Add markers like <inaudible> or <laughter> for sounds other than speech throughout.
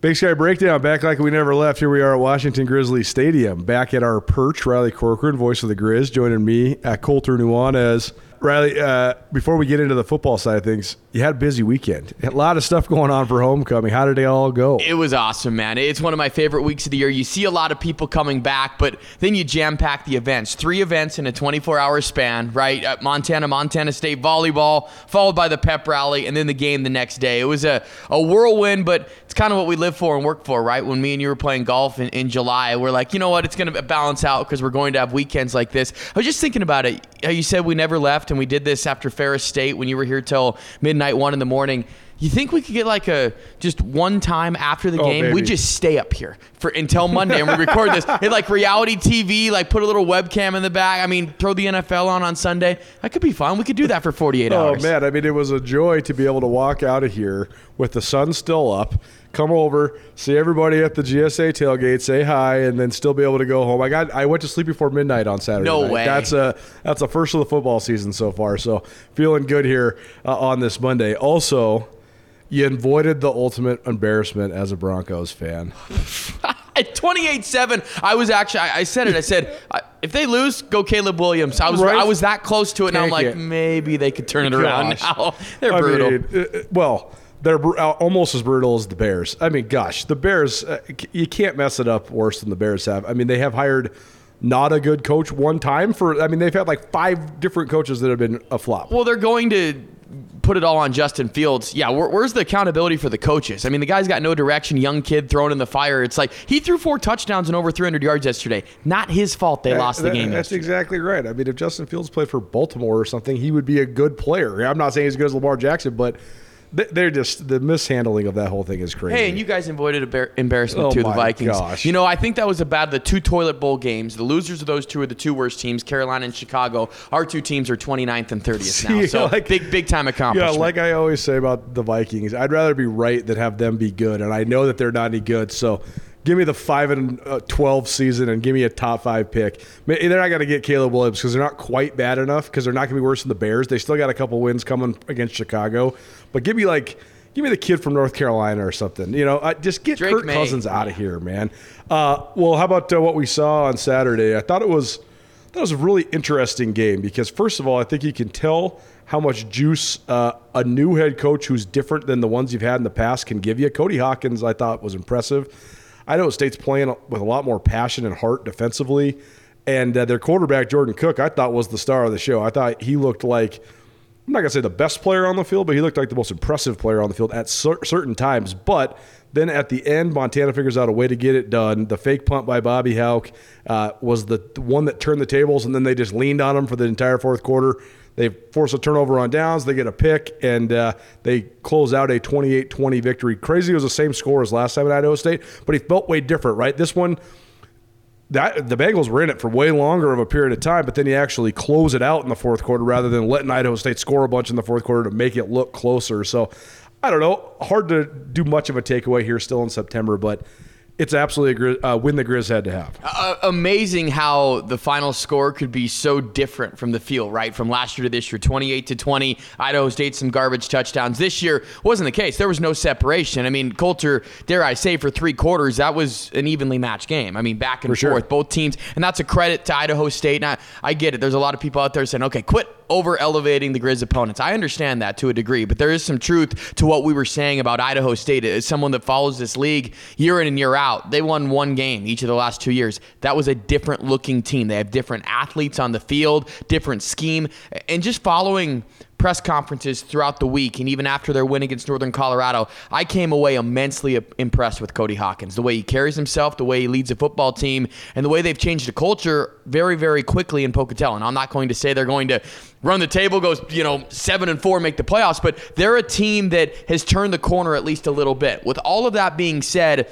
Big Sky Breakdown, back like we never left. Here we are at Washington Grizzly Stadium, back at our perch. Riley Corcoran, voice of the Griz, joining me at Colter Nuanez. Riley, uh, before we get into the football side of things, you had a busy weekend. A lot of stuff going on for homecoming. How did it all go? It was awesome, man. It's one of my favorite weeks of the year. You see a lot of people coming back, but then you jam pack the events. Three events in a 24 hour span, right? At Montana, Montana State volleyball, followed by the pep rally, and then the game the next day. It was a, a whirlwind, but it's kind of what we live for and work for, right? When me and you were playing golf in, in July, we're like, you know what? It's going to balance out because we're going to have weekends like this. I was just thinking about it. How you said we never left, and we did this after Ferris State when you were here till midnight, one in the morning. You think we could get like a just one time after the Oh, game? We just stay up here for until Monday and we record this. <laughs> It like reality TV, like put a little webcam in the back. I mean, throw the NFL on on Sunday. That could be fun. We could do that for 48 Oh hours. Oh man, I mean, it was a joy to be able to walk out of here with the sun still up, come over, see everybody at the GSA tailgate, say hi, and then still be able to go home. I got, I went to sleep before midnight on Saturday. No night. way. That's a that's a first of the football season so far. So feeling good here uh, on this Monday. Also, you avoided the ultimate embarrassment as a Broncos fan. <laughs> At 28-7, I was actually I, I said it. I said if they lose, go Caleb Williams. I was Right. I was that close to it, and I'm like it. maybe they could turn it around <laughs> now. They're I brutal. mean, uh, uh, well, they're uh, almost as brutal as the Bears. I mean, gosh, the Bears, uh, you can't mess it up worse than the Bears have. I mean, they have hired not a good coach one time for, I mean, they've had like five different coaches that have been a flop. Well, they're going to put it all on Justin Fields. Yeah, where, where's the accountability for the coaches? I mean, the guy's got no direction, young kid thrown in the fire. It's like he threw four touchdowns and over 300 yards yesterday. Not his fault they lost the That- game. That's yesterday. exactly right. I mean, if Justin Fields played for Baltimore or something, he would be a good player. I'm not saying he's as good as Lamar Jackson, but they're just, the mishandling of that whole thing is crazy. Hey, and you guys avoided embar- embarrassment Oh too, the Vikings. gosh. You know, I think that was about the two toilet bowl games. The losers of those two are the two worst teams, Carolina and Chicago. Our two teams are 29th and 30th <laughs> now. See, So like- big, big time accomplishment. Yeah, like I always say about the Vikings, I'd rather be right than have them be good, and I know that they're not any good. So, give me the five and uh, twelve season and give me a top five pick. They're not going to get Caleb Williams because they're not quite bad enough because they're not going to be worse than the Bears. They still got a couple wins coming against Chicago, but give me like. Give me the kid from North Carolina or something. You know, uh, just get Drake Kirk Maye. Cousins out of here, man. Uh, well, how about uh, what we saw on Saturday? I thought it was that was a really interesting game because first of all, I think you can tell how much juice uh, a new head coach who's different than the ones you've had in the past can give you. Cody Hawkins, I thought was impressive. I know State's playing with a lot more passion and heart defensively, and uh, their quarterback Jordan Cook, I thought was the star of the show. I thought he looked like. I'm not gonna say the best player on the field, but he looked like the most impressive player on the field at cer- certain times. But then at the end, Montana figures out a way to get it done. The fake punt by Bobby Hauck uh, was the one that turned the tables, and then they just leaned on him for the entire fourth quarter. They force a turnover on downs, they get a pick, and uh, they close out a 28-20 victory. Crazy was the same score as last time at Idaho State, but he felt way different, right? This one that the Bengals were in it for way longer of a period of time, but then you actually close it out in the fourth quarter rather than letting Idaho State score a bunch in the fourth quarter to make it look closer. So I don't know. Hard to do much of a takeaway here still in September, but it's absolutely a gri- uh, win the Griz had to have. uh, amazing how the final score could be so different from the field, right? From last year to this year, 28 to 20. Idaho State some garbage touchdowns. This year wasn't the case. There was no separation. I mean, Colter, dare I say, for three quarters, that was an evenly matched game. I mean, back and sure. forth, both teams, and that's a credit to Idaho State. And I, I get it. There's a lot of people out there saying, "Okay, quit over elevating the Griz opponents." I understand that to a degree, but there is some truth to what we were saying about Idaho State as someone that follows this league year in and year out. Out, they won one game each of the last two years. That was a different looking team. They have different athletes on the field, different scheme, and just following press conferences throughout the week and even after their win against Northern Colorado, I came away immensely impressed with Cody Hawkins. The way he carries himself, the way he leads a football team, and the way they've changed the culture very, very quickly in Pocatello. And I'm not going to say they're going to run the table, goes, you know, seven and four, make the playoffs, but they're a team that has turned the corner at least a little bit. With all of that being said,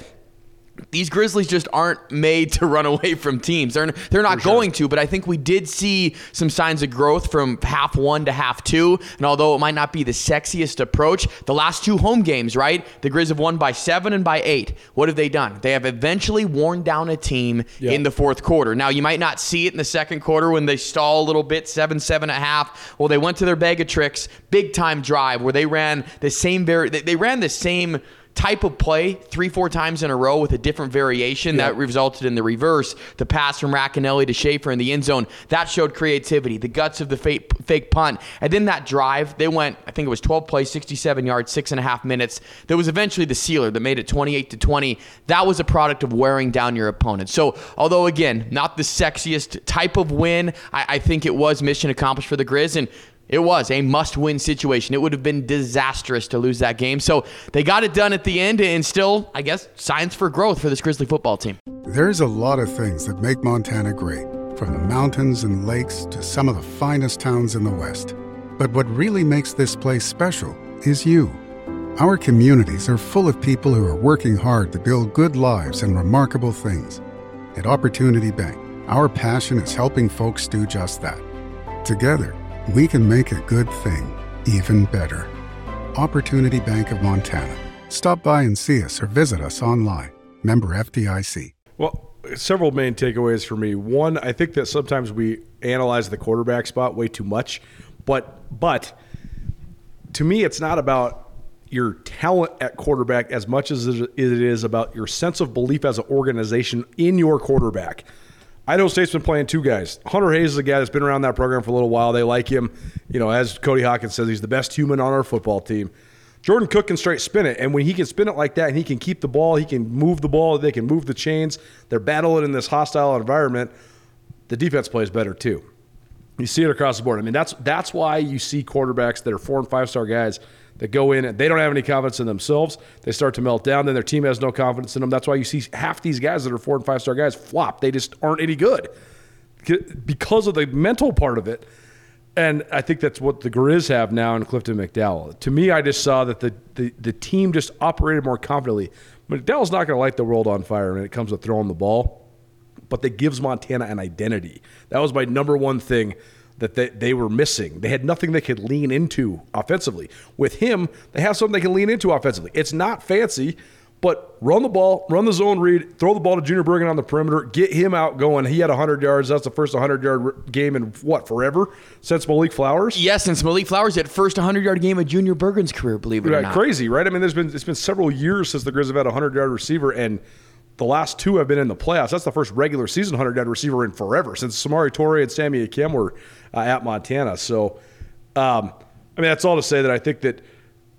these Grizzlies just aren't made to run away from teams. They're they're not sure. going to, but I think we did see some signs of growth from half one to half two. And although it might not be the sexiest approach, the last two home games, right? The Griz have won by seven and by eight. What have they done? They have eventually worn down a team yep. in the fourth quarter. Now you might not see it in the second quarter when they stall a little bit, seven, seven and a half. Well, they went to their bag of tricks, big time drive where they ran the same very they, they ran the same type of play three, four times in a row with a different variation that resulted in the reverse. The pass from Racanelli to Schaefer in the end zone that showed creativity, the guts of the fake, fake punt, and then that drive. They went, I think it was 12 plays, 67 yards, six and a half minutes. There was eventually the sealer that made it 28 to 20. That was a product of wearing down your opponent. So, although again, not the sexiest type of win, I, I think it was mission accomplished for the Griz. And it was a must win situation. It would have been disastrous to lose that game. So they got it done at the end, and still, I guess, signs for growth for this Grizzly football team. There's a lot of things that make Montana great, from the mountains and lakes to some of the finest towns in the West. But what really makes this place special is you. Our communities are full of people who are working hard to build good lives and remarkable things. At Opportunity Bank, our passion is helping folks do just that. Together, we can make a good thing even better. Opportunity Bank of Montana. Stop by and see us or visit us online. Member FDIC. Well, several main takeaways for me. One, I think that sometimes we analyze the quarterback spot way too much, but but to me, it's not about your talent at quarterback as much as it is about your sense of belief as an organization in your quarterback. Idaho State's been playing two guys. Hunter Hayes is a guy that's been around that program for a little while. They like him. You know, as Cody Hawkins says, he's the best human on our football team. Jordan Cook can straight spin it, and when he can spin it like that, and he can keep the ball, he can move the ball, they can move the chains. They're battling in this hostile environment. The defense plays better too. You see it across the board. I mean, that's that's why you see quarterbacks that are four and five star guys that go in and they don't have any confidence in themselves. They start to melt down. Then their team has no confidence in them. That's why you see half these guys that are four and five star guys flop. They just aren't any good because of the mental part of it. And I think that's what the Griz have now in Clifton McDowell. To me, I just saw that the, the, the team just operated more confidently. McDowell's not going to light the world on fire when it comes to throwing the ball, but that gives Montana an identity. That was my number one thing that they, they were missing. They had nothing they could lean into offensively. With him, they have something they can lean into offensively. It's not fancy, but run the ball, run the zone read, throw the ball to Junior Bergen on the perimeter, get him out going. He had 100 yards. That's the first 100 yard game in what, forever? Since Malik Flowers? Yes, since Malik Flowers had first 100 yard game of Junior Bergen's career, believe it right, or not. Crazy, right? I mean, there's been it's been several years since the Griz have had a 100 yard receiver, and the last two have been in the playoffs. That's the first regular season 100 yard receiver in forever since Samori Toure and Sammy Akem were uh, at Montana. So, um, I mean, that's all to say that I think that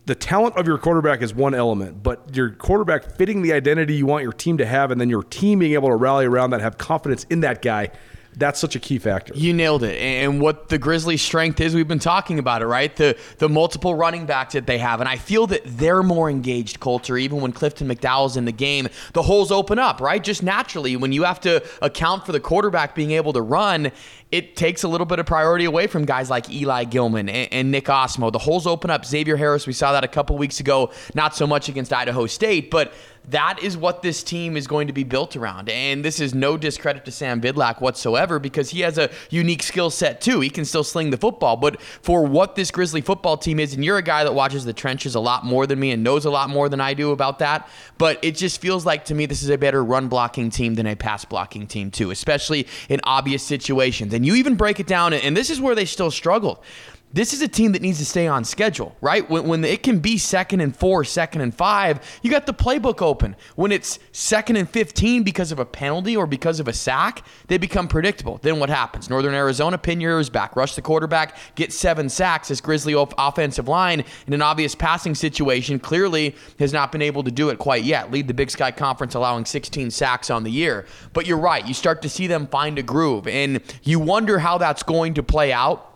the talent of your quarterback is one element, but your quarterback fitting the identity you want your team to have, and then your team being able to rally around that, have confidence in that guy that's such a key factor. You nailed it. And what the Grizzlies' strength is, we've been talking about it, right? The the multiple running backs that they have. And I feel that they're more engaged culture, even when Clifton McDowell's in the game. The holes open up, right? Just naturally. When you have to account for the quarterback being able to run, it takes a little bit of priority away from guys like Eli Gillman and, and Nick Ostmo. The holes open up. Xavier Harris, we saw that a couple weeks ago, not so much against Idaho State, but that is what this team is going to be built around. And this is no discredit to Sam Vidlak whatsoever because he has a unique skill set too. He can still sling the football. But for what this Grizzly football team is, and you're a guy that watches the trenches a lot more than me and knows a lot more than I do about that, but it just feels like to me this is a better run blocking team than a pass blocking team too, especially in obvious situations. And you even break it down, and this is where they still struggled this is a team that needs to stay on schedule, right? When, when it can be second and four, second and five, you got the playbook open. When it's second and 15 because of a penalty or because of a sack, they become predictable. Then what happens? Northern Arizona, pin yours back, rush the quarterback, get seven sacks. This Grizzly offensive line in an obvious passing situation clearly has not been able to do it quite yet. Lead the Big Sky Conference allowing 16 sacks on the year. But you're right. You start to see them find a groove, and you wonder how that's going to play out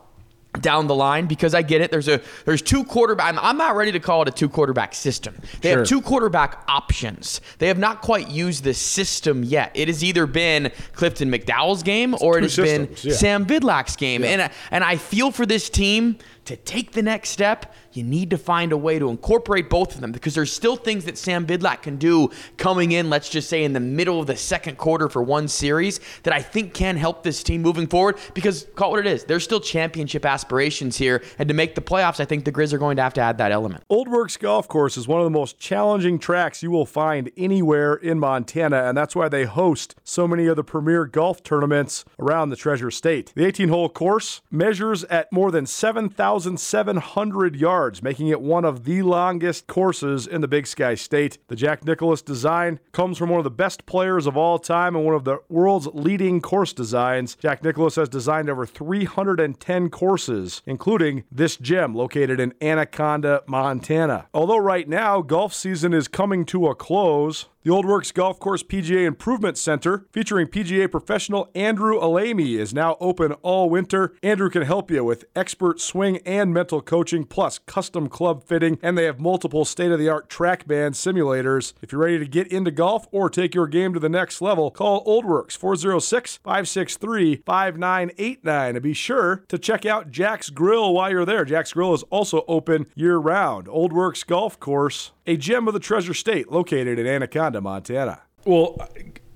down the line because I get it. There's a there's two quarterback. I'm, I'm not ready to call it a two quarterback system. They sure. have two quarterback options. They have not quite used this system yet. It has either been Clifton McDowell's game or it has systems, been yeah. Sam Vidlak's game. Yeah. And and I feel for this team to take the next step you need to find a way to incorporate both of them because there's still things that Sam Vidlak can do coming in, let's just say in the middle of the second quarter for one series that I think can help this team moving forward because call it what it is. There's still championship aspirations here. And to make the playoffs, I think the Griz are going to have to add that element. Old Works Golf Course is one of the most challenging tracks you will find anywhere in Montana, and that's why they host so many of the premier golf tournaments around the Treasure State. The 18 hole course measures at more than 7,700 yards yards, making it one of the longest courses in the Big Sky State. The Jack Nicklaus design comes from one of the best players of all time and one of the world's leading course designs. Jack Nicklaus has designed over 310 courses, including this gem located in Anaconda, Montana. Although right now golf season is coming to a close, the Old Works Golf Course PGA Improvement Center, featuring PGA professional Andrew Alamy, is now open all winter. Andrew can help you with expert swing and mental coaching, plus custom club fitting, and they have multiple state of the art TrackMan simulators. If you're ready to get into golf or take your game to the next level, call Old Works 406 563 5989 and be sure to check out Jack's Grill while you're there. Jack's Grill is also open year round. Old Works Golf Course a gem of the Treasure State located in Anaconda, Montana. Well,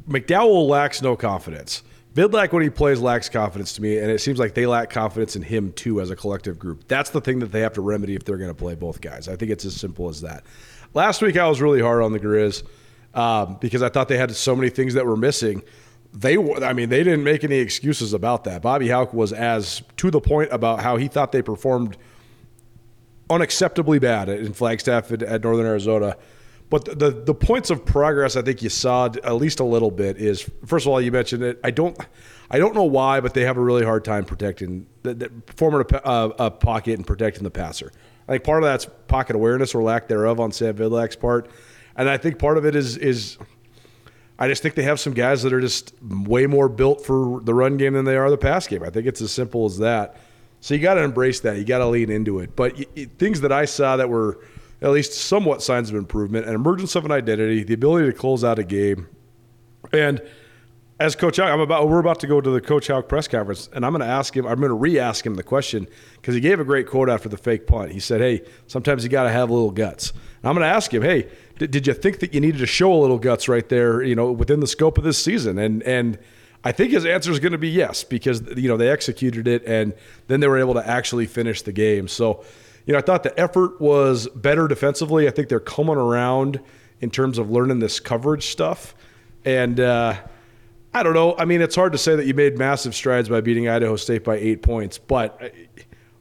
McDowell lacks no confidence. Vidlak, when he plays, lacks confidence to me, and it seems like they lack confidence in him too as a collective group. That's the thing that they have to remedy if they're going to play both guys. I think it's as simple as that. Last week, I was really hard on the Griz um, because I thought they had so many things that were missing. They, I mean, they didn't make any excuses about that. Bobby Hauck was as to the point about how he thought they performed – unacceptably bad in Flagstaff at Northern Arizona. But the, the, the points of progress I think you saw at least a little bit is first of all you mentioned it. I don't I don't know why, but they have a really hard time protecting the, the forming a, a, a, pocket and protecting the passer. I think part of that's pocket awareness or lack thereof on Sam Vidlak's part, and I think part of it is is I just think they have some guys that are just way more built for the run game than they are the pass game. I think it's as simple as that. So you got to embrace that. You got to lean into it. But things that I saw that were at least somewhat signs of improvement, an emergence of an identity, the ability to close out a game, and as Coach Hauck, I'm about we're about to go to the Coach Hauck press conference, and I'm going to ask him. I'm going to re-ask him the question because he gave a great quote after the fake punt. He said, "Hey, sometimes you got to have a little guts." And I'm going to ask him, "Hey, did, did you think that you needed to show a little guts right there? You know, within the scope of this season?" And and I think his answer is going to be yes because you know they executed it and then they were able to actually finish the game. So, you know, I thought the effort was better defensively. I think they're coming around in terms of learning this coverage stuff, and uh, I don't know. I mean, it's hard to say that you made massive strides by beating Idaho State by eight points, but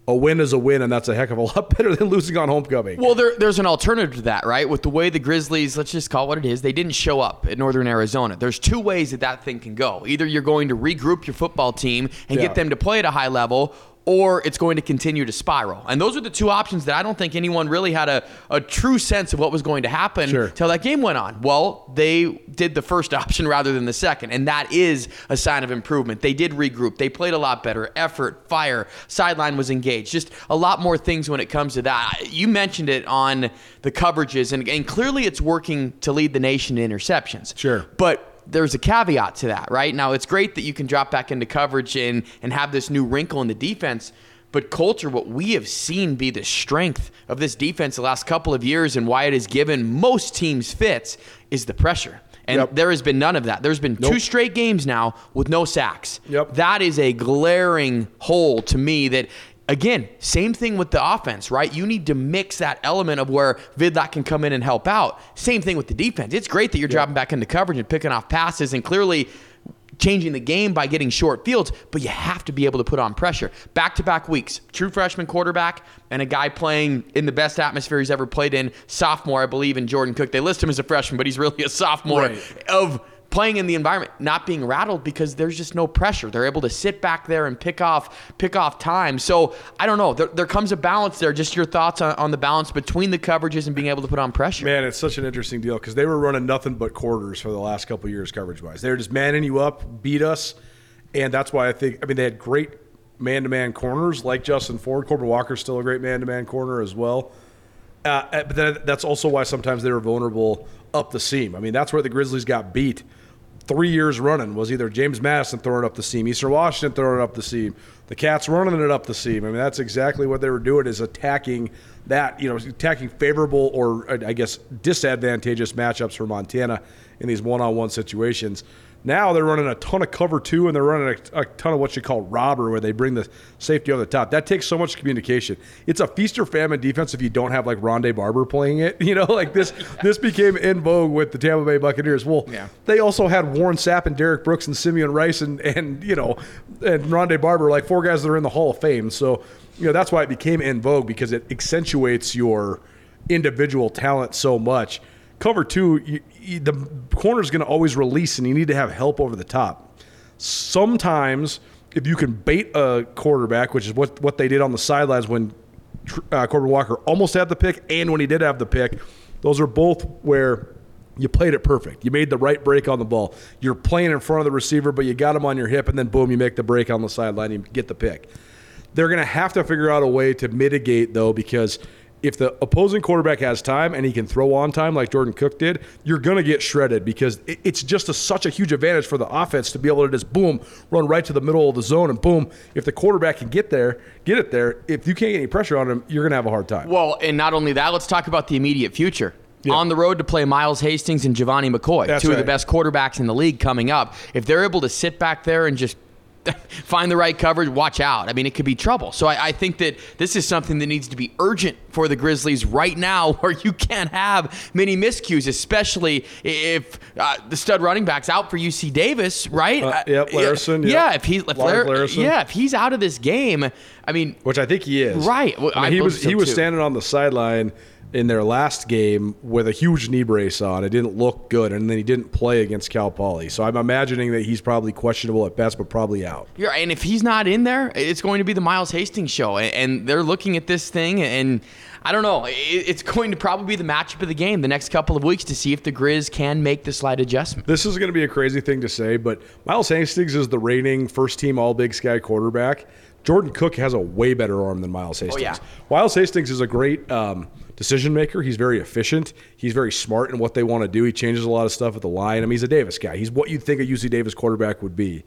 a win is a win, and that's a heck of a lot <laughs> better than losing on homecoming. Well, there, there's an alternative to that, right? With the way the Grizzlies, let's just call it what it is, they didn't show up at Northern Arizona. There's two ways that that thing can go. Either you're going to regroup your football team and yeah. get them to play at a high level, or it's going to continue to spiral. And those are the two options that I don't think anyone really had a, a true sense of what was going to happen sure. till that game went on. Well, they did the first <laughs> option rather than the second, and that is a sign of improvement. They did regroup. They played a lot better. Effort, fire, sideline was engaged. Just a lot more things when it comes to that. You mentioned it on the coverages, and, and clearly it's working to lead the nation in interceptions. Sure. But there's a caveat to that, right? Now, it's great that you can drop back into coverage and, and have this new wrinkle in the defense. But culture, what we have seen be the strength of this defense the last couple of years and why it has given most teams fits is the pressure. And yep. there has been none of that. There's been nope. two straight games now with no sacks. Yep. That is a glaring hole to me that again, same thing with the offense, right? You need to mix that element of where Vidlak can come in and help out. Same thing with the defense. It's great that you're yeah. dropping back into coverage and picking off passes, and clearly changing the game by getting short fields, but you have to be able to put on pressure. Back to back weeks, true freshman quarterback and a guy playing in the best atmosphere he's ever played in, sophomore, I believe, in Jordan Cook. They list him as a freshman, but he's really a sophomore Right. of playing in the environment, not being rattled because there's just no pressure. They're able to sit back there and pick off pick off time. So I don't know. There, there comes a balance there. Just your thoughts on, on the balance between the coverages and being able to put on pressure. Man, it's such an interesting deal because they were running nothing but quarters for the last couple years, coverage wise. They were just manning you up, beat us, and that's why I think. I mean, they had great man-to-man corners like Justin Ford. Corbin Walker's still a great man-to-man corner as well. Uh, but that's also why sometimes they were vulnerable up the seam. I mean, that's where the Grizzlies got beat three years running was either James Madison throwing up the seam, Eastern Washington throwing up the seam, the Cats running it up the seam. I mean, that's exactly what they were doing is attacking that, you know, attacking favorable or I guess disadvantageous matchups for Montana in these one-on-one situations. Now they're running a ton of cover two, and they're running a, a ton of what you call robber, where they bring the safety over the top. That takes so much communication. It's a feast or famine defense if you don't have like Rondé Barber playing it. <laughs> You know, like this. <laughs> This became in vogue with the Tampa Bay Buccaneers. Well, Yeah. they also had Warren Sapp and Derrick Brooks and Simeon Rice and and you know and Rondé Barber, like four guys that are in the Hall of Fame. So you know that's why it became in vogue because it accentuates your individual talent so much. Cover two, you, the is going to always release, and you need to have help over the top. Sometimes, if you can bait a quarterback, which is what what they did on the sidelines when uh, Corbin Walker almost had the pick, and when he did have the pick, those are both where you played it perfect. You made the right break on the ball. You're playing in front of the receiver, but you got him on your hip, and then boom, you make the break on the sideline, and you get the pick. They're going to have to figure out a way to mitigate, though, because if the opposing quarterback has time and he can throw on time like Jordan Cook did, you're going to get shredded because it's just a, such a huge advantage for the offense to be able to just boom, run right to the middle of the zone, and boom, if the quarterback can get there, get it there. If you can't get any pressure on him, you're going to have a hard time. Well, and not only that, let's talk about the immediate future. On the road to play Miles Hastings and Gevani McCoy, That's two of the best quarterbacks in the league coming up. If they're able to sit back there and just <laughs> find the right coverage, watch out. I mean, it could be trouble. So I, I think that this is something that needs to be urgent for the Grizzlies right now, <laughs> where you can't have many miscues, especially if uh, the stud running back's out for UC Davis, right? Uh, yep, yeah. Yeah, if he, if Lar- yeah, if he's out of this game, I mean, which I think he is. Right. Well, I mean, I he was he was standing on the sideline in their last game with a huge knee brace on. It didn't look good, and then he didn't play against Cal Poly. So I'm imagining that he's probably questionable at best, but probably out. Yeah, and if he's not in there, it's going to be the Miles Hastings show, and- and they're looking at this thing, and I don't know, it's going to probably be the matchup of the game the next couple of weeks to see if the Griz can make the slight adjustment. This is going to be a crazy thing to say, but Miles Hastings is the reigning first team All Big Sky quarterback. Jordan Cook has a way better arm than Miles Hastings. Oh, yeah. Miles Hastings is a great um, decision maker. He's very efficient. He's very smart in what they want to do. He changes a lot of stuff at the line. I mean, he's a Davis guy. He's what you'd think a UC Davis quarterback would be.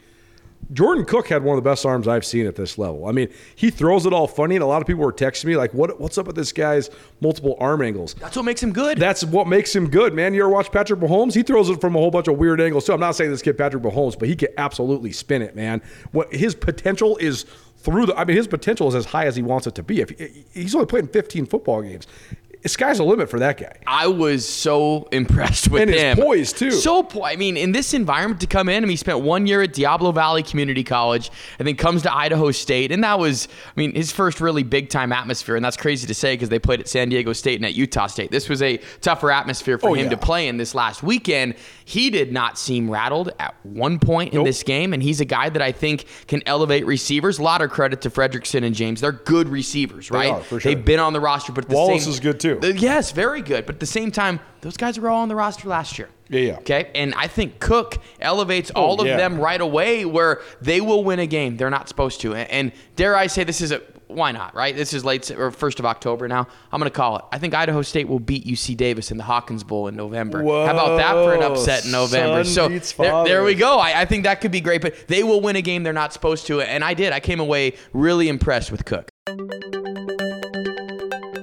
Jordan Cook had one of the best arms I've seen at this level. I mean, he throws it all funny, and a lot of people were texting me like, "What? What's up with this guy's multiple arm angles?" That's what makes him good. That's what makes him good, man. You ever watch Patrick Mahomes? He throws it from a whole bunch of weird angles too. I'm not saying this kid Patrick Mahomes, but he can absolutely spin it, man. What his potential is through the. I mean, his potential is as high as he wants it to be. If he's only played in 15 football games, sky's the limit for that guy. I was so impressed with And his him. poise, too. So po- I mean, in this environment to come in, I mean, he spent one year at Diablo Valley Community College, and then comes to Idaho State, and that was, I mean, his first really big time atmosphere, and that's crazy to say because they played at San Diego State and at Utah State. This was a tougher atmosphere for Oh, him yeah. to play in this last weekend. He did not seem rattled at one point in Nope. this game, and he's a guy that I think can elevate receivers. A lot of credit to Frederickson and James. They're good receivers, right? are, for sure. They've been on the roster, but Wallace same- is good, too. Uh, Yes, very good. But at the same time, those guys were all on the roster last year. Yeah, yeah. Okay. And I think Cook elevates all of yeah. them right away where they will win a game they're not supposed to. And, and dare I say this is a why not, right? This is late or first of October now. I'm gonna call it. I think Idaho State will beat UC Davis in the Hawkins Bowl in November. How about that for an upset in November? so there, there we go. I, I think that could be great, but they will win a game they're not supposed to. And I did. I came away really impressed with Cook.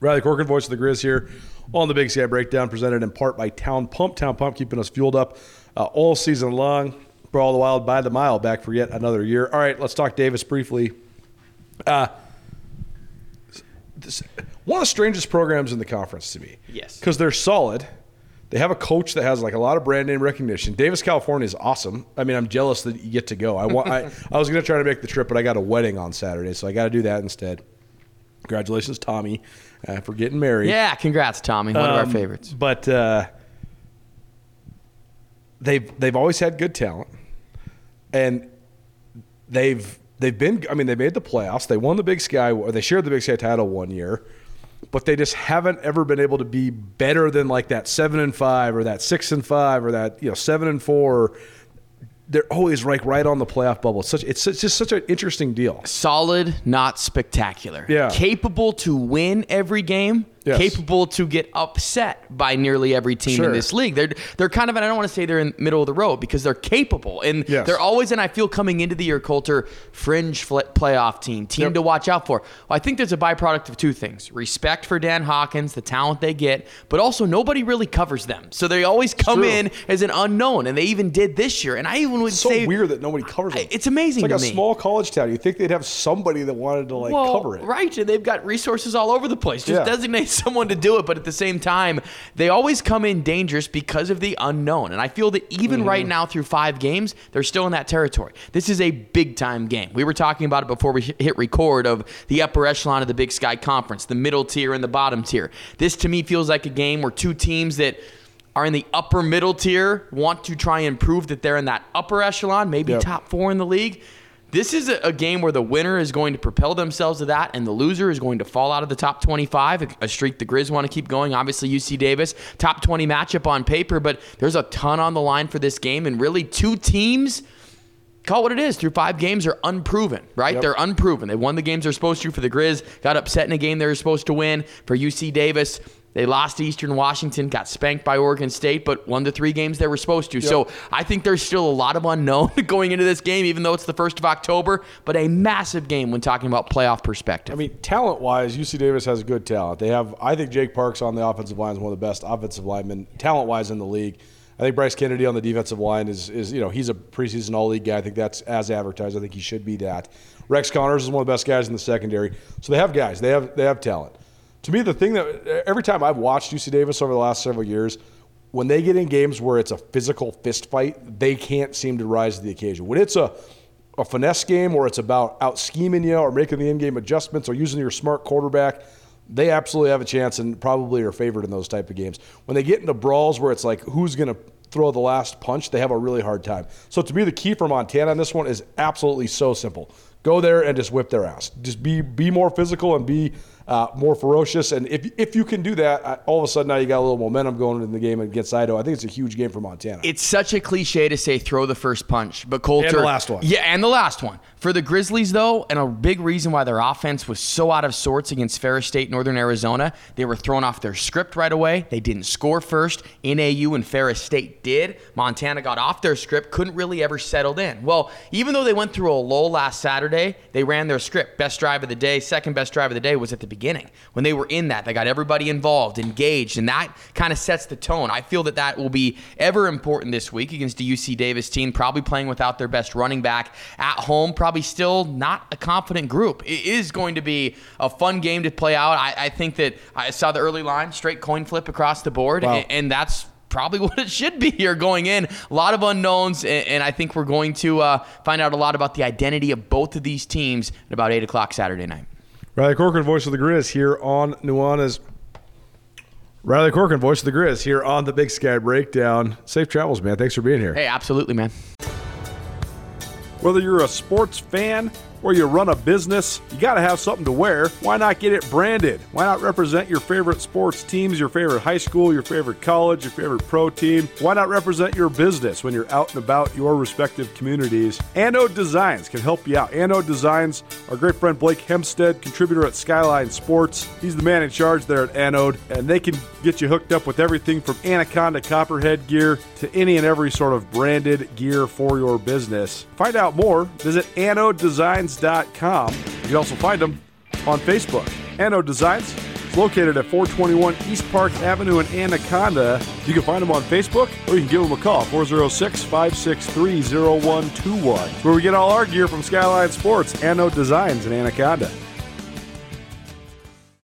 Riley Corcoran, voice of the Griz here on the Big Sky Breakdown, presented in part by Town Pump. Town Pump keeping us fueled up uh, all season long. Brawl the Wild by the mile, back for yet another year. All right, let's talk Davis briefly. Uh, this, one of the strangest programs in the conference to me. Yes. Because they're solid. They have a coach that has like a lot of brand name recognition. Davis, California is awesome. I mean, I'm jealous that you get to go. I want. I, <laughs> I was going to try to make the trip, but I got a wedding on Saturday, so I got to do that instead. Congratulations, Tommy, uh, for getting married. Yeah, congrats, Tommy. One of our Um, favorites. But uh, they've they've always had good talent, and they've they've been. I mean, they made the playoffs. They won the Big Sky, or they shared the Big Sky title one year, but they just haven't ever been able to be better than like that seven and five, or that six and five, or that you know seven and four. They're always like right on the playoff bubble. It's such it's, it's just such an interesting deal. Solid, not spectacular. Yeah. Capable to win every game. Yes. Capable to get upset by nearly every team Sure. in this league. They're they're kind of, and I don't want to say they're in the middle of the road because they're capable and Yes. they're always, and I feel coming into the year, Colter, fringe fl- playoff team, team Yep. to watch out for. Well, I think there's a byproduct of two things: respect for Dan Hawkins, the talent they get, but also nobody really covers them, so they always come in as an unknown, and they even did this year. And I even would It's so say weird that nobody covers it. It's amazing It's like a me. small college town. You think they'd have somebody that wanted to like well, cover it? Right, and they've got resources all over the place. Just Yeah. designate someone to do it, but at the same time, they always come in dangerous because of the unknown. And I feel that even right Mm-hmm. now, through five games, they're still in that territory. This is a big time game. We were talking about it before we hit record of the upper echelon of the Big Sky Conference, the middle tier and the bottom tier. This to me feels like a game where two teams that are in the upper middle tier want to try and prove that they're in that upper echelon, maybe Yep. top four in the league. This is a, a game where the winner is going to propel themselves to that, and the loser is going to fall out of the top 25. A, a streak the Griz want to keep going. Obviously, UC Davis, top 20 matchup on paper, but there's a ton on the line for this game, and really two teams. Call it what it is. Through five games, are unproven, right? Yep. They're unproven. They won the games they're supposed to for the Griz, got upset in a game they were supposed to win. For UC Davis, they lost to Eastern Washington, got spanked by Oregon State, but won the three games they were supposed to. So I think there's still a lot of unknown <laughs> going into this game, even though it's the 1st of October, but a massive game when talking about playoff perspective. I mean, talent wise, UC Davis has good talent. They have, I think, Jake Parks on the offensive line is one of the best offensive linemen, talent wise, in the league. I think Bryce Kennedy on the defensive line is, is you know, he's a preseason all league guy. I think that's as advertised. I think he should be that. Rex Connors is one of the best guys in the secondary. So they have guys. They have they have talent. To me, the thing that every time I've watched UC Davis over the last several years, when they get in games where it's a physical fist fight, they can't seem to rise to the occasion. When it's a a finesse game or it's about out scheming you or making the in game adjustments or using your smart quarterback, they absolutely have a chance and probably are favored in those type of games. When they get into brawls where it's like who's going to throw the last punch, they have a really hard time. So to me, the key for Montana on this one is absolutely so simple. Go there and just whip their ass. Just be be more physical and be uh, more ferocious. And if if you can do that, uh, all of a sudden now you got a little momentum going in the game against Idaho. I think it's a huge game for Montana. It's such a cliche to say throw the first punch, but Colter And the last one. Yeah, and the last one for the Grizzlies though, and a big reason why their offense was so out of sorts against Ferris State, Northern Arizona, they were thrown off their script right away. They didn't score first. NAU and Ferris State did. Montana got off their script, couldn't really ever settled in. Well, even though they went through a lull last Saturday, they ran their script. Best drive of the day, second best drive of the day was at the beginning beginning when they were in that. They got everybody involved, engaged, and that kind of sets the tone. I feel that that will be ever important this week against the UC Davis team, probably playing without their best running back at home, probably still not a confident group. It is going to be a fun game to play out. I, I think that I saw the early line, straight coin flip across the board, Wow. and, and that's probably <laughs> what it should be here going in. A lot of unknowns, and, and I think we're going to uh, find out a lot about the identity of both of these teams at about 8 o'clock Saturday night. Riley Corcoran, voice of the Griz, here on Nuanez. Riley Corcoran, voice of the Griz, here on the Big Sky Breakdown. Safe travels, man. Thanks for being here. Hey, absolutely, man. Whether you're a sports fan or you run a business, you got to have something to wear. Why not get it branded? Why not represent your favorite sports teams, your favorite high school, your favorite college, your favorite pro team? Why not represent your business when you're out and about your respective communities? Anode Designs can help you out. Anode Designs, our great friend Blake Hempstead, contributor at Skyline Sports. He's the man in charge there at Anode, and they can get you hooked up with everything from Anaconda Copperhead gear to any and every sort of branded gear for your business. Find out more, visit anodedesigns.com. You can also find them on Facebook. Anode Designs is located at 421 East Park Avenue in Anaconda. You can find them on Facebook or you can give them a call 406 563 0121. Where we get all our gear from Skyline Sports, Anode Designs in Anaconda.